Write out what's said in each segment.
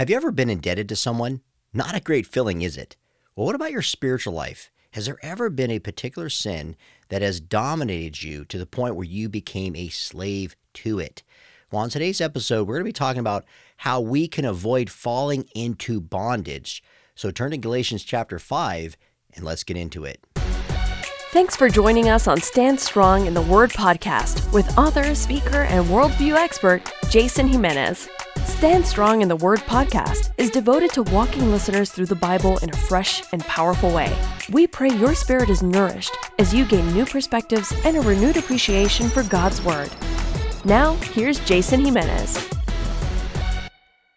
Have you ever been indebted to someone? Not a great feeling, is it? Well, what about your spiritual life? Has there ever been a particular sin that has dominated you to the point where you became a slave to it? Well, on today's episode, we're going to be talking about how we can avoid falling into bondage. So turn to Galatians chapter 5 and let's get into it. Thanks for joining us on Stand Strong in the Word podcast with author, speaker, and worldview expert Jason Jimenez. Stand Strong in the Word podcast is devoted to walking listeners through the Bible in a fresh and powerful way. We pray your spirit is nourished as you gain new perspectives and a renewed appreciation for God's Word. Now, here's Jason Jimenez.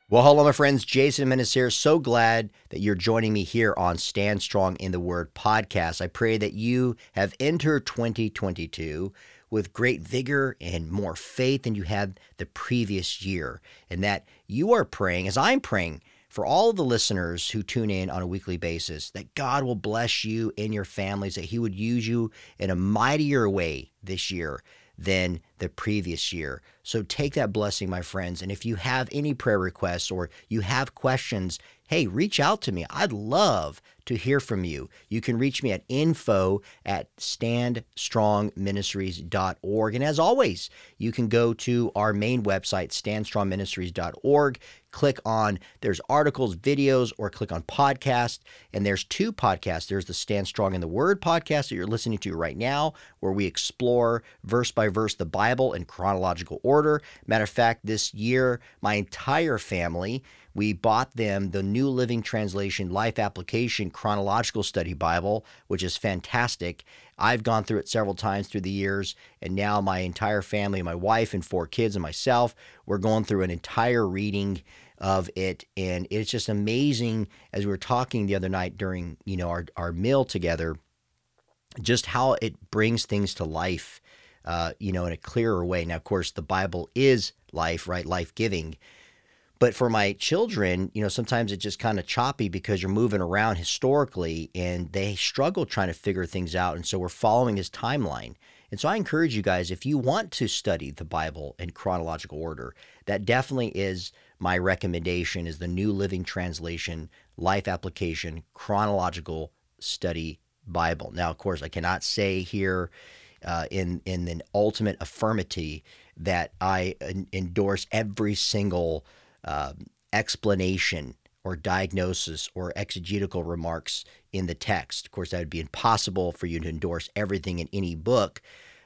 Well, hello, my friends. Jason Jimenez here. So glad that you're joining me here on Stand Strong in the Word podcast. I pray that you have entered 2022 with great vigor and more faith than you had the previous year, and that you are praying, as I'm praying, for all of the listeners who tune in on a weekly basis, that God will bless you and your families, that He would use you in a mightier way this year than the previous year. So take that blessing, my friends. And if you have any prayer requests or you have questions, hey, reach out to me. I'd love to hear from you. You can reach me at info at standstrongministries.org. And as always, you can go to our main website, standstrongministries.org, click on there's articles, videos, or click on podcast. And there's two podcasts. There's the Stand Strong in the Word podcast that you're listening to right now, where we explore verse by verse the Bible in chronological order. Matter of fact, this year, my entire family we bought them the New Living Translation Life Application Chronological Study Bible, which is fantastic. I've gone through it several times through the years, and now my entire family, my wife and four kids and myself, we're going through an entire reading of it. And it's just amazing as we were talking the other night during you know our, our meal together just how it brings things to life uh, you know in a clearer way. Now of course the bible is life right? Life giving but for my children, you know, sometimes it's just kind of choppy because you're moving around historically and they struggle trying to figure things out. And so we're following this timeline. And so I encourage you guys, if you want to study the Bible in chronological order, that definitely is my recommendation is the New Living Translation Life Application Chronological Study Bible. Now, of course, I cannot say here uh, in in the ultimate affirmity that I endorse every single uh, explanation or diagnosis or exegetical remarks in the text. Of course, that would be impossible for you to endorse everything in any book.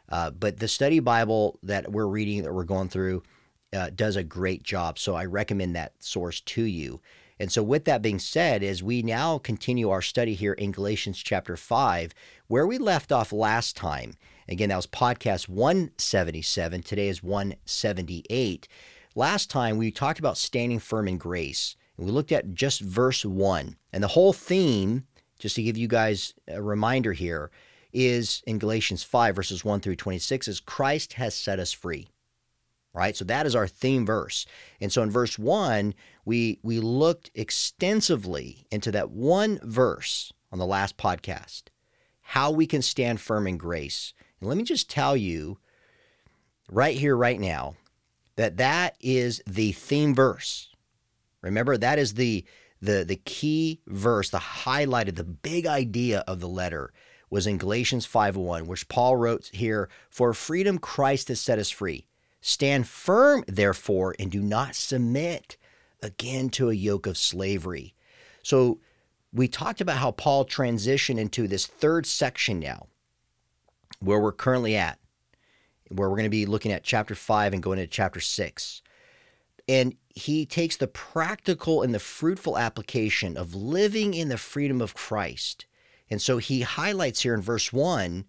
Uh, but the study Bible that we're reading, that we're going through, uh, does a great job. So I recommend that source to you. And so, with that being said, as we now continue our study here in Galatians chapter 5, where we left off last time, again, that was podcast 177. Today is 178. Last time we talked about standing firm in grace, and we looked at just verse 1. And the whole theme, just to give you guys a reminder here, is in Galatians 5, verses 1 through 26, is Christ has set us free. Right? So that is our theme verse. And so in verse 1, we we looked extensively into that one verse on the last podcast, how we can stand firm in grace. And let me just tell you right here right now that that is the theme verse. Remember, that is the the the key verse, the highlighted, the big idea of the letter was in Galatians 5:1, which Paul wrote here, "For freedom Christ has set us free. Stand firm, therefore, and do not submit again to a yoke of slavery." So we talked about how Paul transitioned into this third section now, where we're currently at where we're going to be looking at chapter 5 and going into chapter 6. And he takes the practical and the fruitful application of living in the freedom of Christ. And so he highlights here in verse 1,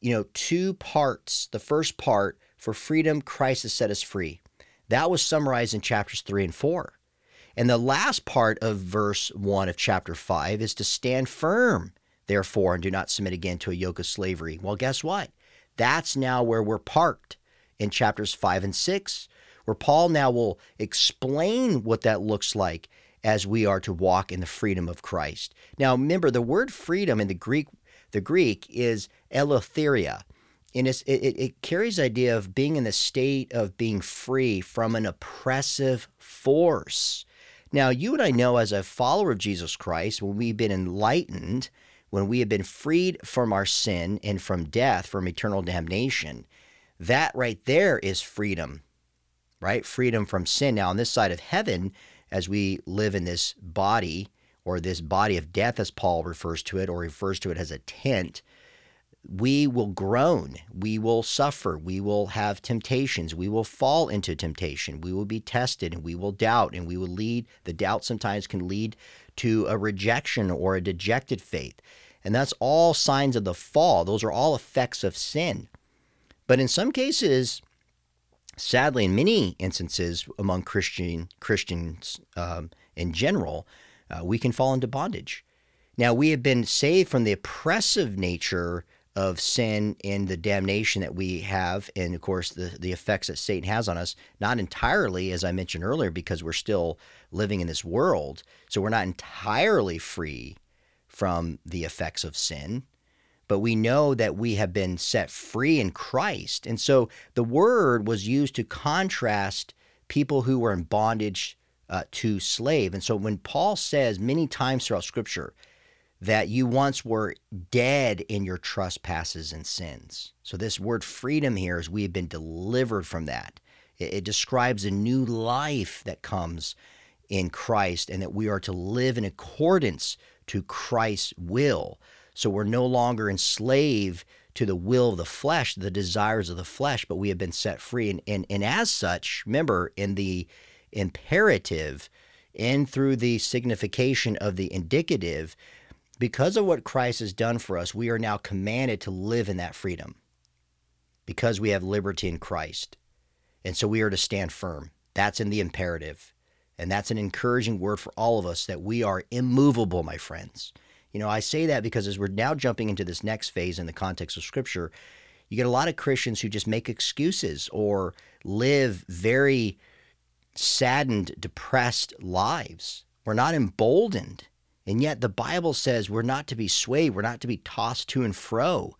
you know, two parts. The first part, for freedom, Christ has set us free. That was summarized in chapters 3 and 4. And the last part of verse 1 of chapter 5 is to stand firm, therefore, and do not submit again to a yoke of slavery. Well, guess what? That's now where we're parked in chapters 5 and 6, where Paul now will explain what that looks like as we are to walk in the freedom of Christ. Now, remember, the word freedom in the Greek, the Greek is eleutheria. And it, it carries the idea of being in the state of being free from an oppressive force. Now, you and I know as a follower of Jesus Christ, when we've been enlightened, when we have been freed from our sin and from death, from eternal damnation, that right there is freedom, right? Freedom from sin. Now, on this side of heaven, as we live in this body, or this body of death, as Paul refers to it, or refers to it as a tent, we will groan, we will suffer, we will have temptations, we will fall into temptation, we will be tested, and we will doubt, and we will lead. The doubt sometimes can lead to a rejection or a dejected faith. And that's all signs of the fall. Those are all effects of sin. But in some cases, sadly, in many instances among Christian Christians um, in general, uh, we can fall into bondage. Now, we have been saved from the oppressive nature of sin and the damnation that we have, and of course, the, the effects that Satan has on us, not entirely, as I mentioned earlier, because we're still living in this world. So we're not entirely free from the effects of sin, but we know that we have been set free in Christ. And so the word was used to contrast people who were in bondage uh, to slave. And so when Paul says many times throughout Scripture that you once were dead in your trespasses and sins. So this word freedom here is we have been delivered from that. It, it describes a new life that comes in Christ and that we are to live in accordance to Christ's will. So we're no longer enslaved to the will of the flesh, the desires of the flesh, but we have been set free. And, and, and as such, remember, in the imperative and through the signification of the indicative, because of what Christ has done for us, we are now commanded to live in that freedom because we have liberty in Christ. And so we are to stand firm. That's in the imperative. And that's an encouraging word for all of us that we are immovable, my friends. You know, I say that because as we're now jumping into this next phase in the context of Scripture, you get a lot of Christians who just make excuses or live very saddened, depressed lives. We're not emboldened. And yet the Bible says we're not to be swayed, we're not to be tossed to and fro.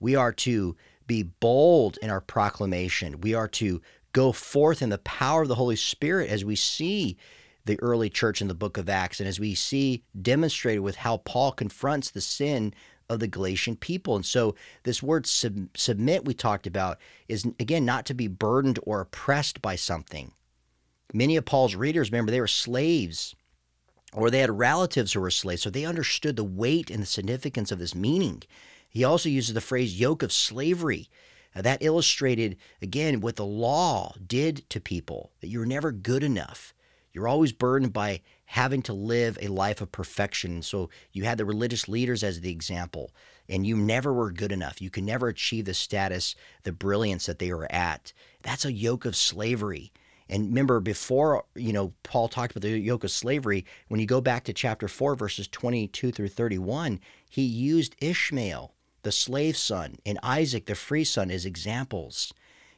We are to be bold in our proclamation. We are to go forth in the power of the Holy Spirit as we see the early church in the book of Acts and as we see demonstrated with how Paul confronts the sin of the Galatian people. And so, this word sub- submit we talked about is, again, not to be burdened or oppressed by something. Many of Paul's readers, remember, they were slaves or they had relatives who were slaves, so they understood the weight and the significance of this meaning. He also uses the phrase yoke of slavery. That illustrated, again, what the law did to people that you're never good enough. You're always burdened by having to live a life of perfection. So you had the religious leaders as the example, and you never were good enough. You could never achieve the status, the brilliance that they were at. That's a yoke of slavery. And remember, before, you know, Paul talked about the yoke of slavery, when you go back to chapter 4, verses 22 through 31, he used Ishmael, the slave son, and Isaac, the free son, as examples.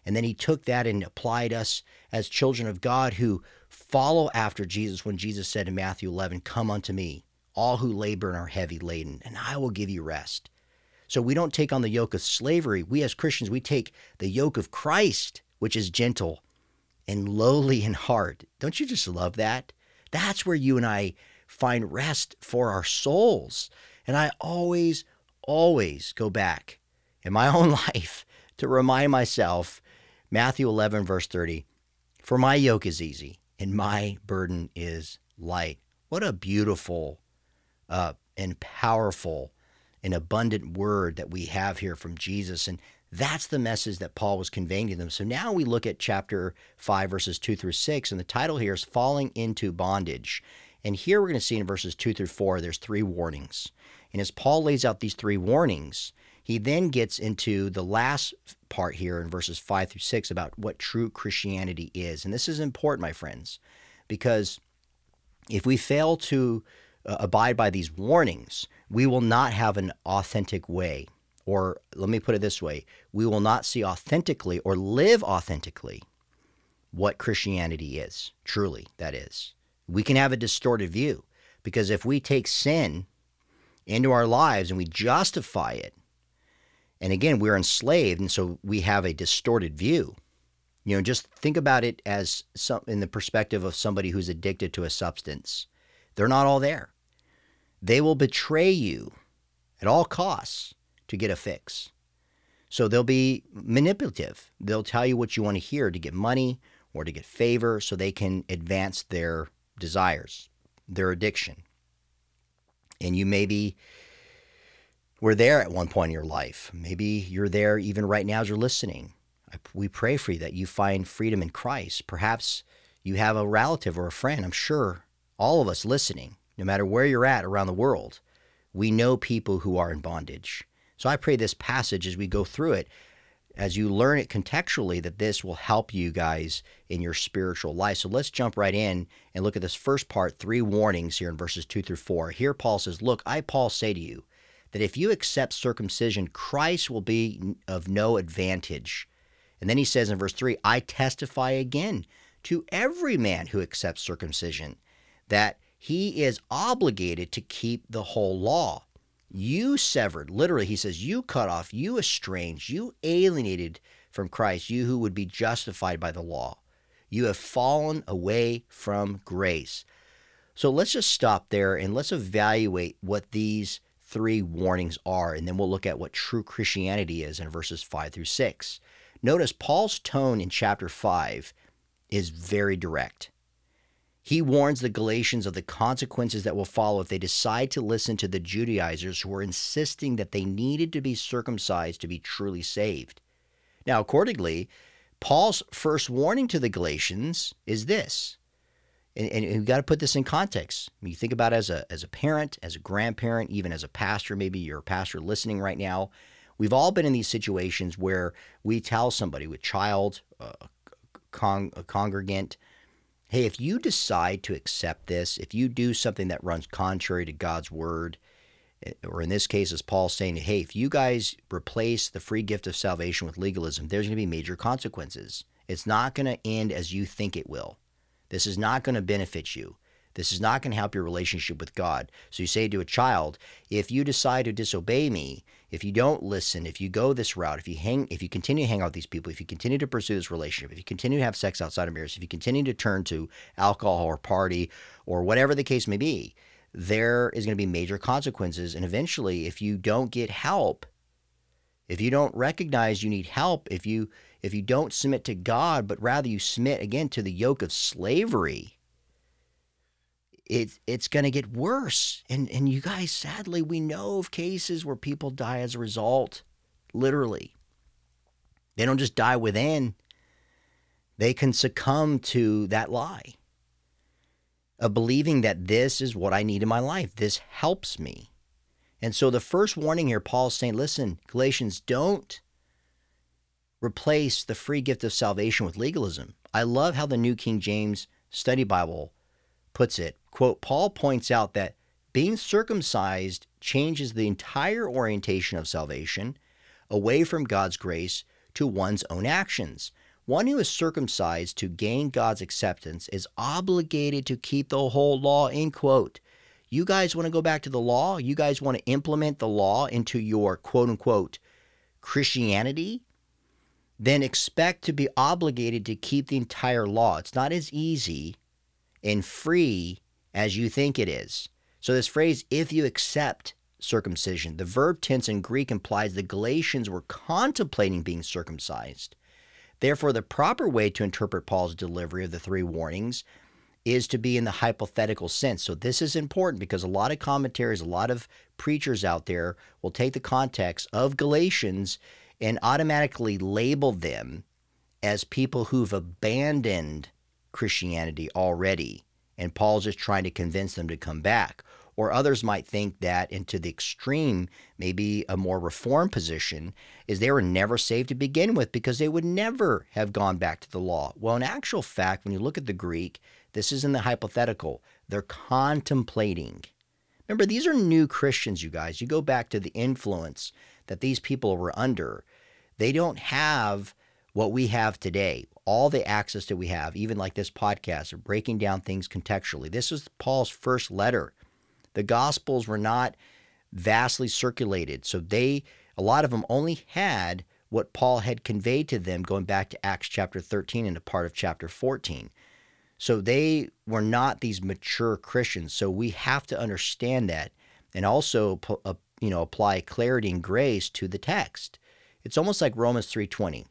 And then he took that and applied us as children of God who follow after Jesus when Jesus said in Matthew 11, Come unto me, all who labor and are heavy laden, and I will give you rest. So we don't take on the yoke of slavery. We as Christians, we take the yoke of Christ, which is gentle and lowly in heart. Don't you just love that? That's where you and I find rest for our souls. And I always, always go back in my own life to remind myself Matthew 11, verse 30 For my yoke is easy and my burden is light. What a beautiful uh, and powerful and abundant word that we have here from Jesus. And that's the message that Paul was conveying to them. So now we look at chapter 5, verses 2 through 6, and the title here is Falling into Bondage. And here we're going to see in verses 2 through 4, there's three warnings. And as Paul lays out these three warnings, he then gets into the last part here in verses 5 through 6 about what true Christianity is. And this is important, my friends, because if we fail to uh, abide by these warnings, we will not have an authentic way or let me put it this way we will not see authentically or live authentically what Christianity is, truly, that is. We can have a distorted view because if we take sin into our lives and we justify it, and again, we're enslaved, and so we have a distorted view. You know, just think about it as some in the perspective of somebody who's addicted to a substance. They're not all there. They will betray you at all costs to get a fix. So they'll be manipulative. They'll tell you what you want to hear to get money or to get favor so they can advance their desires, their addiction. And you maybe were there at one point in your life. Maybe you're there even right now as you're listening. We pray for you that you find freedom in Christ. Perhaps you have a relative or a friend. I'm sure all of us listening, no matter where you're at around the world, we know people who are in bondage. So I pray this passage as we go through it, as you learn it contextually, that this will help you guys in your spiritual life. So let's jump right in and look at this first part, three warnings here in verses two through four. Here Paul says, Look, I, Paul, say to you that if you accept circumcision, Christ will be of no advantage. And then he says in verse three, I testify again to every man who accepts circumcision that he is obligated to keep the whole law. You severed, literally, he says, you cut off, you estranged, you alienated from Christ, you who would be justified by the law. You have fallen away from grace. So let's just stop there and let's evaluate what these three warnings are, and then we'll look at what true Christianity is in verses 5 through 6. Notice Paul's tone in chapter 5 is very direct. He warns the Galatians of the consequences that will follow if they decide to listen to the Judaizers who are insisting that they needed to be circumcised to be truly saved. Now, accordingly, Paul's first warning to the Galatians is this. And, and you've got to put this in context. You think about as a, as a parent, as a grandparent, even as a pastor, maybe you're a pastor listening right now. We've all been in these situations where we tell somebody with child, uh, con- a congregant, hey, if you decide to accept this, if you do something that runs contrary to God's word, eh, or in this case, as Paul's saying, hey, if you guys replace the free gift of salvation with legalism, there's going to be major consequences. It's not going to end as you think it will. This is not going to benefit you. This is not going to help your relationship with God. So you say to a child, if you decide to disobey me, if you don't listen, if you go this route, if you hang if you continue to hang out with these people, if you continue to pursue this relationship, if you continue to have sex outside of marriage, if you continue to turn to alcohol or party or whatever the case may be, there is going to be major consequences. And eventually if you don't get help, if you don't recognize you need help, if you if you don't submit to God, but rather you submit again to the yoke of slavery, it, it's going to get worse. And, and you guys, sadly, we know of cases where people die as a result, literally. They don't just die within, they can succumb to that lie of believing that this is what I need in my life. This helps me. And so the first warning here, Paul's saying, listen, Galatians, don't replace the free gift of salvation with legalism. I love how the New King James Study Bible puts it quote, Paul points out that being circumcised changes the entire orientation of salvation away from God's grace to one's own actions. One who is circumcised to gain God's acceptance is obligated to keep the whole law, end quote. You guys want to go back to the law? You guys want to implement the law into your quote unquote Christianity? Then expect to be obligated to keep the entire law. It's not as easy and free as you think it is. So, this phrase, if you accept circumcision, the verb tense in Greek implies the Galatians were contemplating being circumcised. Therefore, the proper way to interpret Paul's delivery of the three warnings is to be in the hypothetical sense. So, this is important because a lot of commentaries, a lot of preachers out there will take the context of Galatians and automatically label them as people who've abandoned Christianity already and Paul's just trying to convince them to come back. Or others might think that, into the extreme, maybe a more reformed position, is they were never saved to begin with because they would never have gone back to the law. Well, in actual fact, when you look at the Greek, this is in the hypothetical. They're contemplating. Remember, these are new Christians, you guys. You go back to the influence that these people were under. They don't have what we have today all the access that we have, even like this podcast, of breaking down things contextually. This was Paul's first letter. The Gospels were not vastly circulated, so they, a lot of them only had what Paul had conveyed to them going back to Acts chapter 13 and a part of chapter 14. So they were not these mature Christians. So we have to understand that and also uh, you know apply clarity and grace to the text. It's almost like Romans 3:20.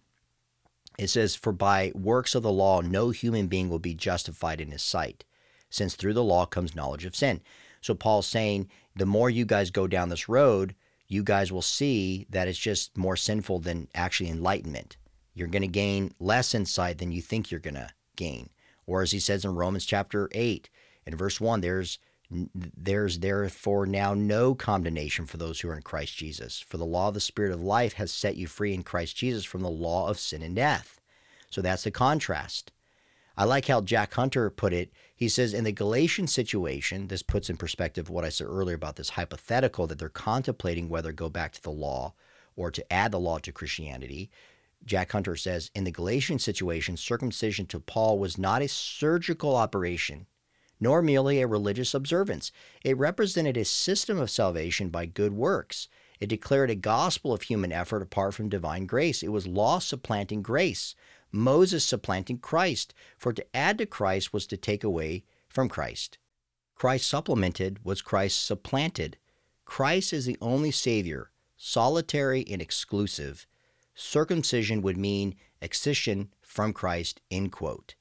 It says for by works of the law no human being will be justified in his sight, since through the law comes knowledge of sin. So Paul's saying the more you guys go down this road, you guys will see that it's just more sinful than actually enlightenment. You're going to gain less insight than you think you're going to gain. Or as he says in Romans chapter 8 and verse 1, there's there's therefore now no condemnation for those who are in Christ Jesus. For the law of the Spirit of life has set you free in Christ Jesus from the law of sin and death. So that's the contrast. I like how Jack Hunter put it. He says, in the Galatian situation, this puts in perspective what I said earlier about this hypothetical that they're contemplating whether go back to the law or to add the law to Christianity. Jack Hunter says, in the Galatian situation, circumcision to Paul was not a surgical operation nor merely a religious observance. It represented a system of salvation by good works. It declared a gospel of human effort apart from divine grace. It was law supplanting grace, Moses supplanting Christ, for to add to Christ was to take away from Christ. Christ supplemented was Christ supplanted. Christ is the only Savior, solitary and exclusive. Circumcision would mean excision from Christ, end quote.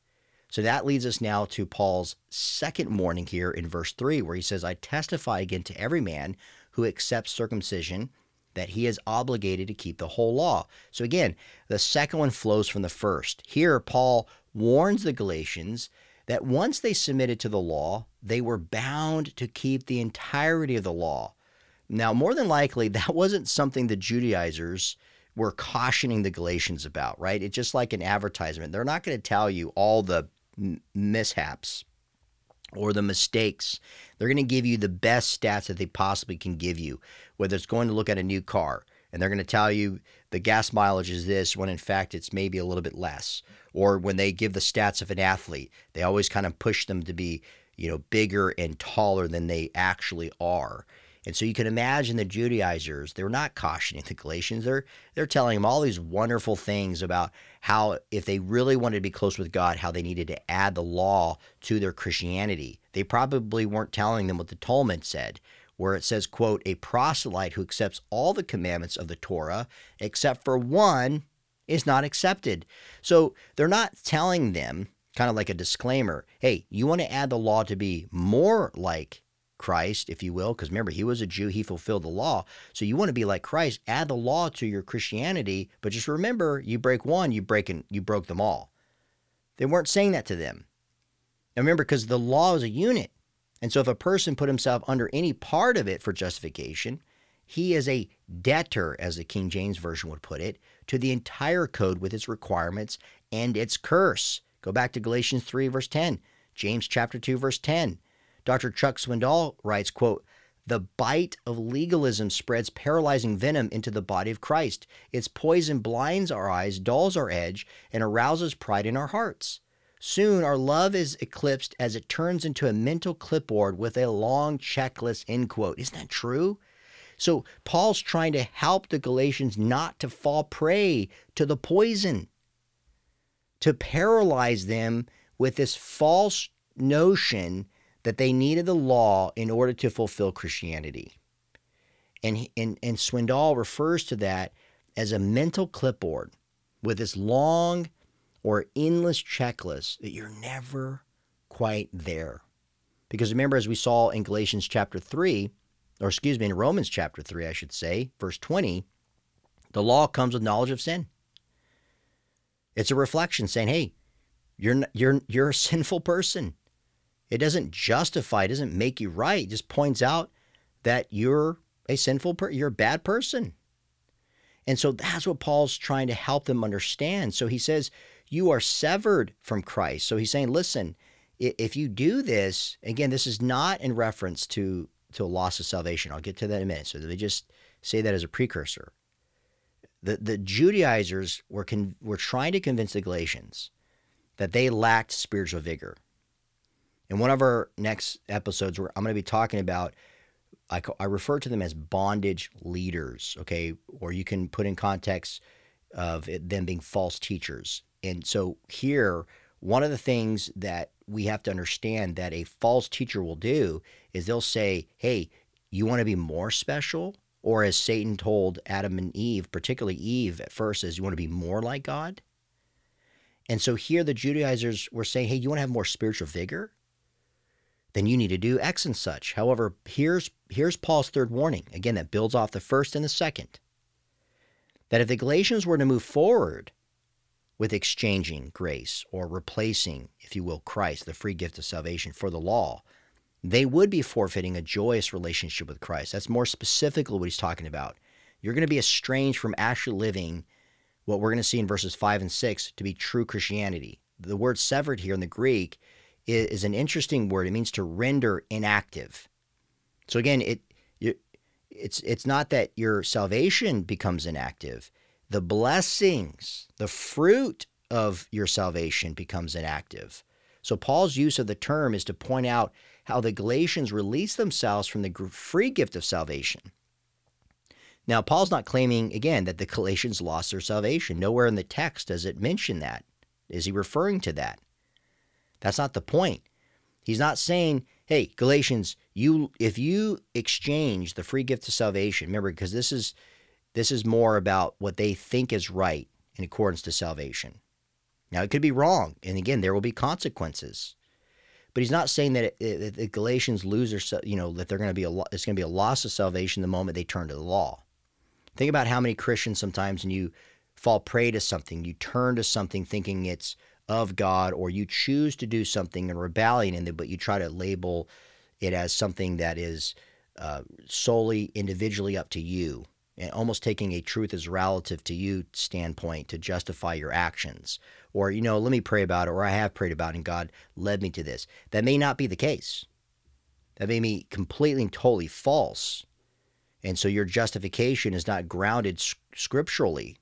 So that leads us now to Paul's second warning here in verse 3, where he says, I testify again to every man who accepts circumcision that he is obligated to keep the whole law. So again, the second one flows from the first. Here, Paul warns the Galatians that once they submitted to the law, they were bound to keep the entirety of the law. Now, more than likely, that wasn't something the Judaizers were cautioning the Galatians about, right? It's just like an advertisement. They're not going to tell you all the mishaps or the mistakes. They're going to give you the best stats that they possibly can give you, whether it's going to look at a new car and they're going to tell you the gas mileage is this when in fact it's maybe a little bit less. Or when they give the stats of an athlete, they always kind of push them to be, you know, bigger and taller than they actually are. And so you can imagine the Judaizers, they're not cautioning the Galatians. They're they're telling them all these wonderful things about how if they really wanted to be close with God, how they needed to add the law to their Christianity. They probably weren't telling them what the Talmud said, where it says, quote, a proselyte who accepts all the commandments of the Torah except for one is not accepted. So they're not telling them, kind of like a disclaimer, hey, you want to add the law to be more like Christ, if you will, because remember, he was a Jew, he fulfilled the law. So you want to be like Christ, add the law to your Christianity, but just remember, you break one, you break and you broke them all. They weren't saying that to them. Now remember, because the law is a unit. And so if a person put himself under any part of it for justification, he is a debtor, as the King James Version would put it, to the entire code with its requirements and its curse. Go back to Galatians 3, verse 10, James chapter 2, verse 10. Dr. Chuck Swindoll writes, quote, the bite of legalism spreads paralyzing venom into the body of Christ. Its poison blinds our eyes, dulls our edge, and arouses pride in our hearts. Soon our love is eclipsed as it turns into a mental clipboard with a long checklist, end quote. Isn't that true? So Paul's trying to help the Galatians not to fall prey to the poison, to paralyze them with this false notion that they needed the law in order to fulfill Christianity. And, and, and Swindoll refers to that as a mental clipboard with this long or endless checklist that you're never quite there. Because remember, as we saw in Galatians chapter 3, or excuse me, in Romans chapter 3, I should say, verse 20, the law comes with knowledge of sin. It's a reflection saying, hey, you're, you're, you're a sinful person. It doesn't justify, it doesn't make you right. It just points out that you're a sinful person, you're a bad person. And so that's what Paul's trying to help them understand. So he says, You are severed from Christ. So he's saying, Listen, if you do this, again, this is not in reference to, to a loss of salvation. I'll get to that in a minute. So they just say that as a precursor. The, the Judaizers were, con, were trying to convince the Galatians that they lacked spiritual vigor. In one of our next episodes, where I'm going to be talking about, I, I refer to them as bondage leaders, okay? Or you can put in context of it, them being false teachers. And so here, one of the things that we have to understand that a false teacher will do is they'll say, "Hey, you want to be more special?" Or as Satan told Adam and Eve, particularly Eve at first, is you want to be more like God? And so here the Judaizers were saying, hey, you want to have more spiritual vigor? Then you need to do X and such. However, here's here's Paul's third warning, again, that builds off the first and the second. That if the Galatians were to move forward with exchanging grace or replacing, if you will, Christ, the free gift of salvation for the law, they would be forfeiting a joyous relationship with Christ. That's more specifically what he's talking about. You're going to be estranged from actually living what we're going to see in verses 5 and 6 to be true Christianity. The word severed here in the Greek is, an interesting word. It means to render inactive. So again, it, it it's it's not that your salvation becomes inactive. The blessings, the fruit of your salvation becomes inactive. So Paul's use of the term is to point out how the Galatians release themselves from the free gift of salvation. Now, Paul's not claiming, again, that the Galatians lost their salvation. Nowhere in the text does it mention that. Is he referring to that? That's not the point. He's not saying, hey, Galatians, you if you exchange the free gift of salvation, remember, because this is this is more about what they think is right in accordance to salvation. Now, it could be wrong. And again, there will be consequences. But he's not saying that, the Galatians lose their, you know, that they're going to be a, it's going to be a loss of salvation the moment they turn to the law. Think about how many Christians sometimes, and you fall prey to something, you turn to something thinking it's of God, or you choose to do something in rebellion in but you try to label it as something that is uh, solely individually up to you, and almost taking a truth as relative to you standpoint to justify your actions or, you know, let me pray about it, or I have prayed about it, and God led me to this. That may not be the case. That may be completely and totally false. And so your justification is not grounded scripturally.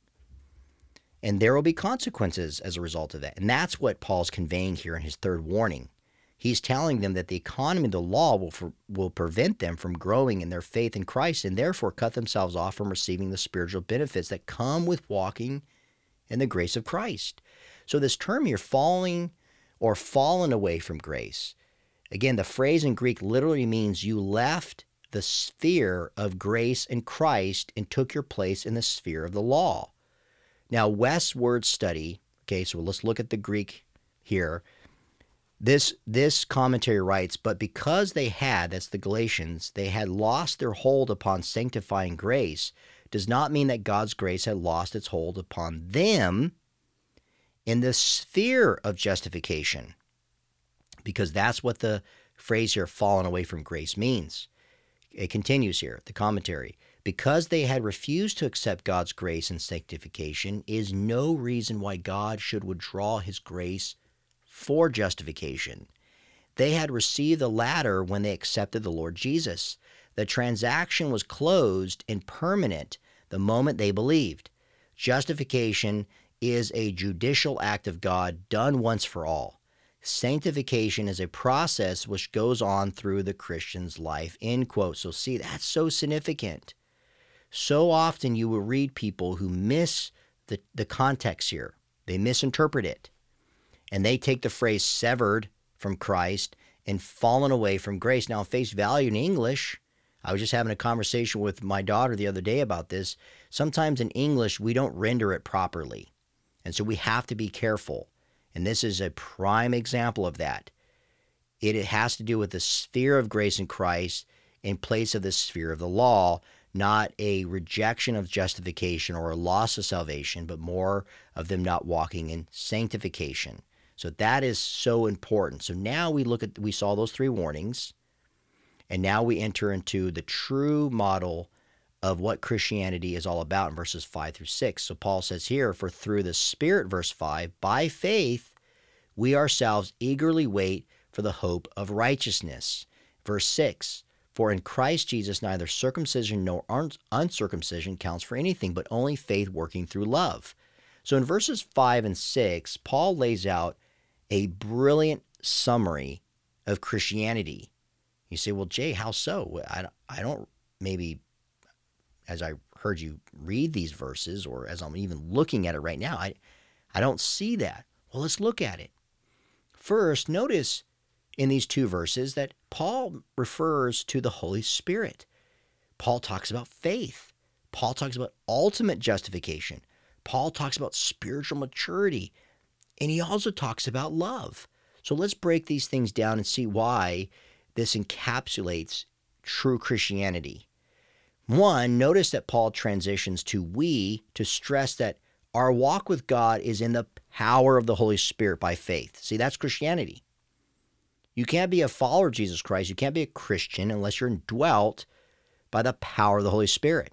And there will be consequences as a result of that. And that's what Paul's conveying here in his third warning. He's telling them that the economy of the law will, for, will prevent them from growing in their faith in Christ and therefore cut themselves off from receiving the spiritual benefits that come with walking in the grace of Christ. So, this term here, falling or fallen away from grace, again, the phrase in Greek literally means you left the sphere of grace in Christ and took your place in the sphere of the law. Now, Wuest's word study, okay, so let's look at the Greek here. This this commentary writes, but because they had, that's the Galatians, they had lost their hold upon sanctifying grace, does not mean that God's grace had lost its hold upon them in the sphere of justification, because that's what the phrase here, fallen away from grace, means. It continues here, the commentary. Because they had refused to accept God's grace and sanctification, is no reason why God should withdraw his grace for justification. They had received the latter when they accepted the Lord Jesus. The transaction was closed and permanent the moment they believed. Justification is a judicial act of God done once for all. Sanctification is a process which goes on through the Christian's life. End quote. So, see, that's so significant. So often you will read people who miss the, the context here, they misinterpret it. And they take the phrase severed from Christ and fallen away from grace. Now, face value in English, I was just having a conversation with my daughter the other day about this. Sometimes in English, we don't render it properly. And so we have to be careful. And this is a prime example of that. It has to do with the sphere of grace in Christ in place of the sphere of the law, not a rejection of justification or a loss of salvation, but more of them not walking in sanctification. So that is so important. So now we look at, we saw those three warnings, and now we enter into the true model of what Christianity is all about in verses 5 through 6. So Paul says here, For through the Spirit, verse 5, by faith, we ourselves eagerly wait for the hope of righteousness. Verse 6, For in Christ Jesus neither circumcision nor uncircumcision counts for anything, but only faith working through love. So in verses 5 and 6, Paul lays out a brilliant summary of Christianity. You say, well, Jay, how so? I, I don't maybe as I heard you read these verses, or as I'm even looking at it right now, I, I don't see that. Well, let's look at it. First, notice in these two verses that Paul refers to the Holy Spirit. Paul talks about faith. Paul talks about ultimate justification. Paul talks about spiritual maturity. And he also talks about love. So let's break these things down and see why this encapsulates true Christianity. One, notice that Paul transitions to we to stress that our walk with God is in the power of the Holy Spirit by faith. See, that's Christianity. You can't be a follower of Jesus Christ, you can't be a Christian unless you're indwelt by the power of the Holy Spirit.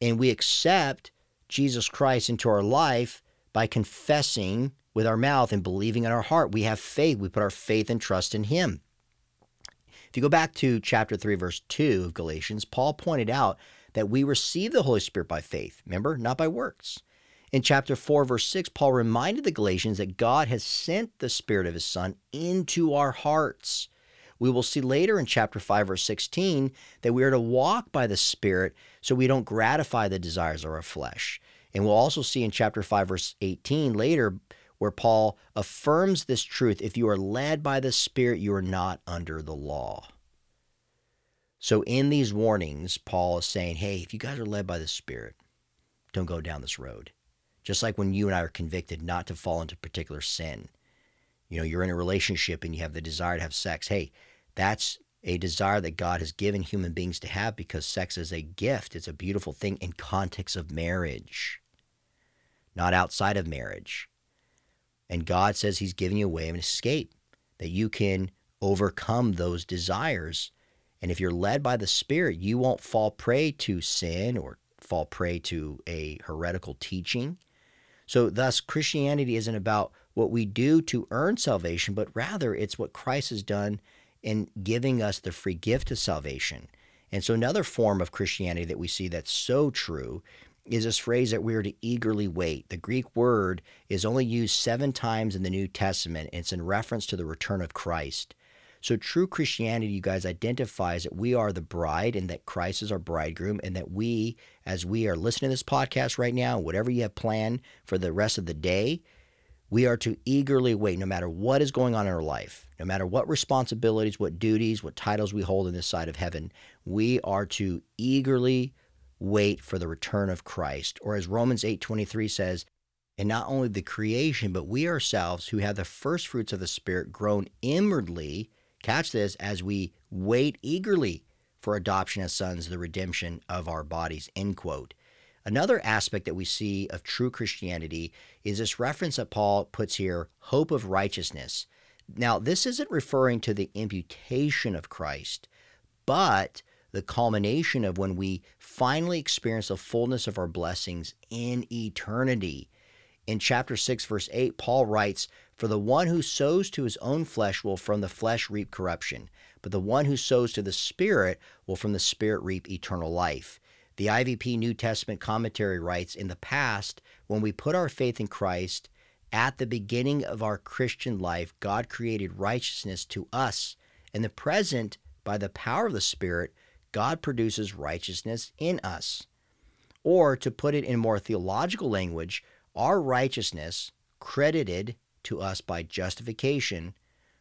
And we accept Jesus Christ into our life by confessing with our mouth and believing in our heart. We have faith. We put our faith and trust in Him. If you go back to chapter 3, verse 2 of Galatians, Paul pointed out that we receive the Holy Spirit by faith, remember, not by works. In chapter 4, verse 6, Paul reminded the Galatians that God has sent the Spirit of His Son into our hearts. We will see later in chapter 5, verse 16, that we are to walk by the Spirit so we don't gratify the desires of our flesh. And we'll also see in chapter 5, verse 18 later, where Paul affirms this truth if you are led by the Spirit, you are not under the law. So, in these warnings, Paul is saying, hey, if you guys are led by the Spirit, don't go down this road. Just like when you and I are convicted not to fall into particular sin. You know, you're in a relationship and you have the desire to have sex. Hey, that's a desire that God has given human beings to have because sex is a gift. It's a beautiful thing in context of marriage, not outside of marriage. And God says He's giving you a way of an escape, that you can overcome those desires. And if you're led by the Spirit, you won't fall prey to sin or fall prey to a heretical teaching. So, thus, Christianity isn't about what we do to earn salvation, but rather it's what Christ has done in giving us the free gift of salvation. And so, another form of Christianity that we see that's so true is this phrase that we are to eagerly wait. The Greek word is only used seven times in the New Testament. It's in reference to the return of Christ. So, true Christianity, you guys, identifies that we are the bride and that Christ is our bridegroom, and that we, as we are listening to this podcast right now, whatever you have planned for the rest of the day, we are to eagerly wait no matter what is going on in our life, no matter what responsibilities, what duties, what titles we hold in this side of heaven. We are to eagerly wait for the return of Christ. Or as Romans 8:23 says, and not only the creation, but we ourselves who have the first fruits of the Spirit groan inwardly, catch this, as we wait eagerly for adoption as sons, the redemption of our bodies, end quote. Another aspect that we see of true Christianity is this reference that Paul puts here hope of righteousness. Now, this isn't referring to the imputation of Christ, but the culmination of when we finally experience the fullness of our blessings in eternity. In chapter 6, verse 8, Paul writes, For the one who sows to his own flesh will from the flesh reap corruption, but the one who sows to the Spirit will from the Spirit reap eternal life. The IVP New Testament commentary writes In the past, when we put our faith in Christ, at the beginning of our Christian life, God created righteousness to us. In the present, by the power of the Spirit, God produces righteousness in us. Or to put it in more theological language, our righteousness, credited to us by justification,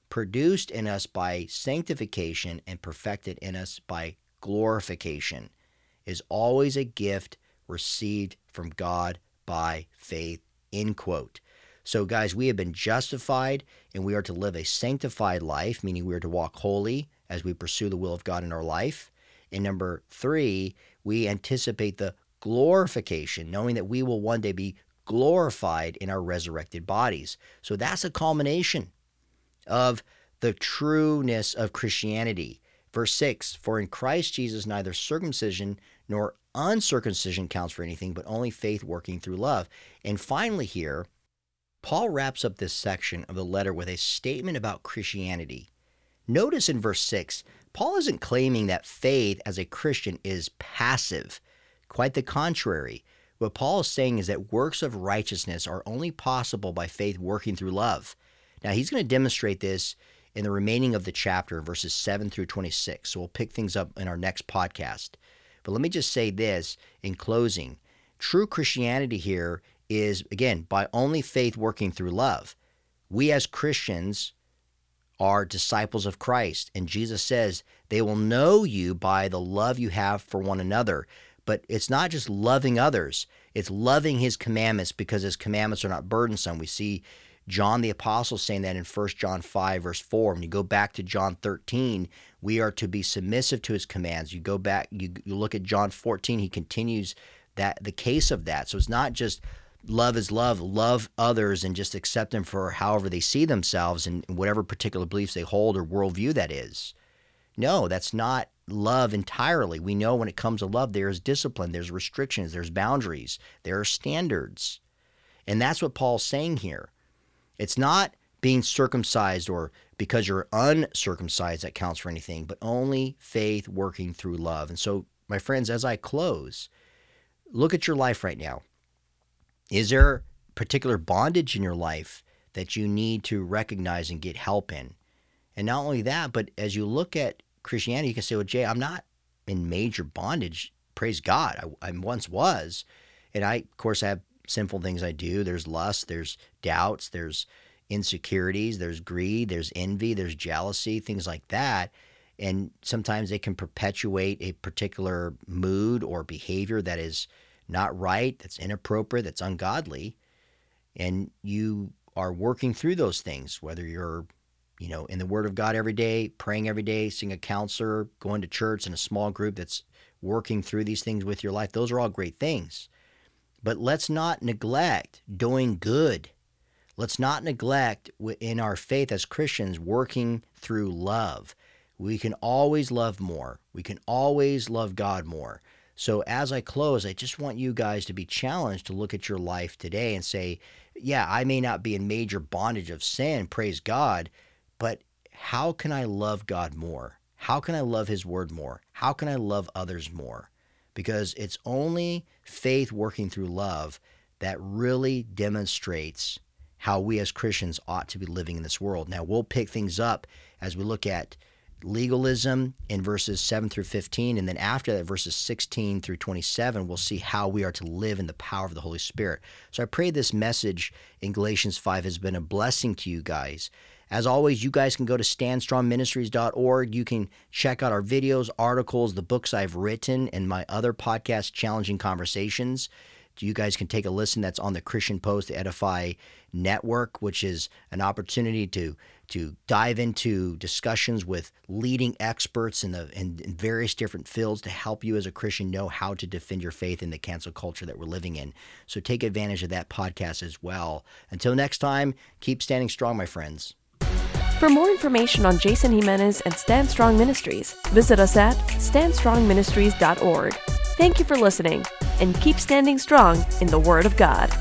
produced in us by sanctification, and perfected in us by glorification, is always a gift received from God by faith. End quote. So, guys, we have been justified and we are to live a sanctified life, meaning we are to walk holy as we pursue the will of God in our life. And number three, we anticipate the glorification, knowing that we will one day be glorified in our resurrected bodies. So that's a culmination of the trueness of Christianity. Verse 6 For in Christ Jesus, neither circumcision nor uncircumcision counts for anything, but only faith working through love. And finally, here, Paul wraps up this section of the letter with a statement about Christianity. Notice in verse 6 Paul isn't claiming that faith as a Christian is passive. Quite the contrary. What Paul is saying is that works of righteousness are only possible by faith working through love. Now, he's going to demonstrate this in the remaining of the chapter, verses 7 through 26. So we'll pick things up in our next podcast. But let me just say this in closing true Christianity here is, again, by only faith working through love. We as Christians are disciples of Christ. And Jesus says they will know you by the love you have for one another. But it's not just loving others, it's loving his commandments because his commandments are not burdensome. We see John the Apostle saying that in 1 John 5, verse 4. When you go back to John 13, we are to be submissive to his commands. You go back, you, you look at John 14, he continues that the case of that. So it's not just love is love, love others and just accept them for however they see themselves and whatever particular beliefs they hold or worldview that is. No, that's not love entirely. We know when it comes to love, there is discipline, there's restrictions, there's boundaries, there are standards. And that's what Paul's saying here. It's not being circumcised or because you're uncircumcised that counts for anything, but only faith working through love. And so, my friends, as I close, look at your life right now. Is there particular bondage in your life that you need to recognize and get help in? And not only that, but as you look at Christianity, you can say, well, Jay, I'm not in major bondage. Praise God. I, I once was. And I, of course, I have sinful things I do. There's lust, there's doubts, there's insecurities, there's greed, there's envy, there's jealousy, things like that. And sometimes they can perpetuate a particular mood or behavior that is not right, that's inappropriate, that's ungodly. And you are working through those things, whether you're, you know, in the Word of God every day, praying every day, seeing a counselor, going to church in a small group that's working through these things with your life. Those are all great things. But let's not neglect doing good. Let's not neglect in our faith as Christians working through love. We can always love more. We can always love God more. So, as I close, I just want you guys to be challenged to look at your life today and say, yeah, I may not be in major bondage of sin, praise God, but how can I love God more? How can I love His Word more? How can I love others more? Because it's only faith working through love that really demonstrates how we as Christians ought to be living in this world. Now, we'll pick things up as we look at legalism in verses 7 through 15. And then after that, verses 16 through 27, we'll see how we are to live in the power of the Holy Spirit. So I pray this message in Galatians 5 has been a blessing to you guys. As always, you guys can go to standstrongministries.org. You can check out our videos, articles, the books I've written, and my other podcast, Challenging Conversations you guys can take a listen. That's on the Christian Post Edifi Network, which is an opportunity to to dive into discussions with leading experts in the in, in, various different fields to help you as a Christian know how to defend your faith in the cancel culture that we're living in. So take advantage of that podcast as well. Until next time, keep standing strong, my friends. For more information on Jason Jimenez and Stand Strong Ministries, visit us at standstrongministries.org. Thank you for listening and keep standing strong in the Word of God.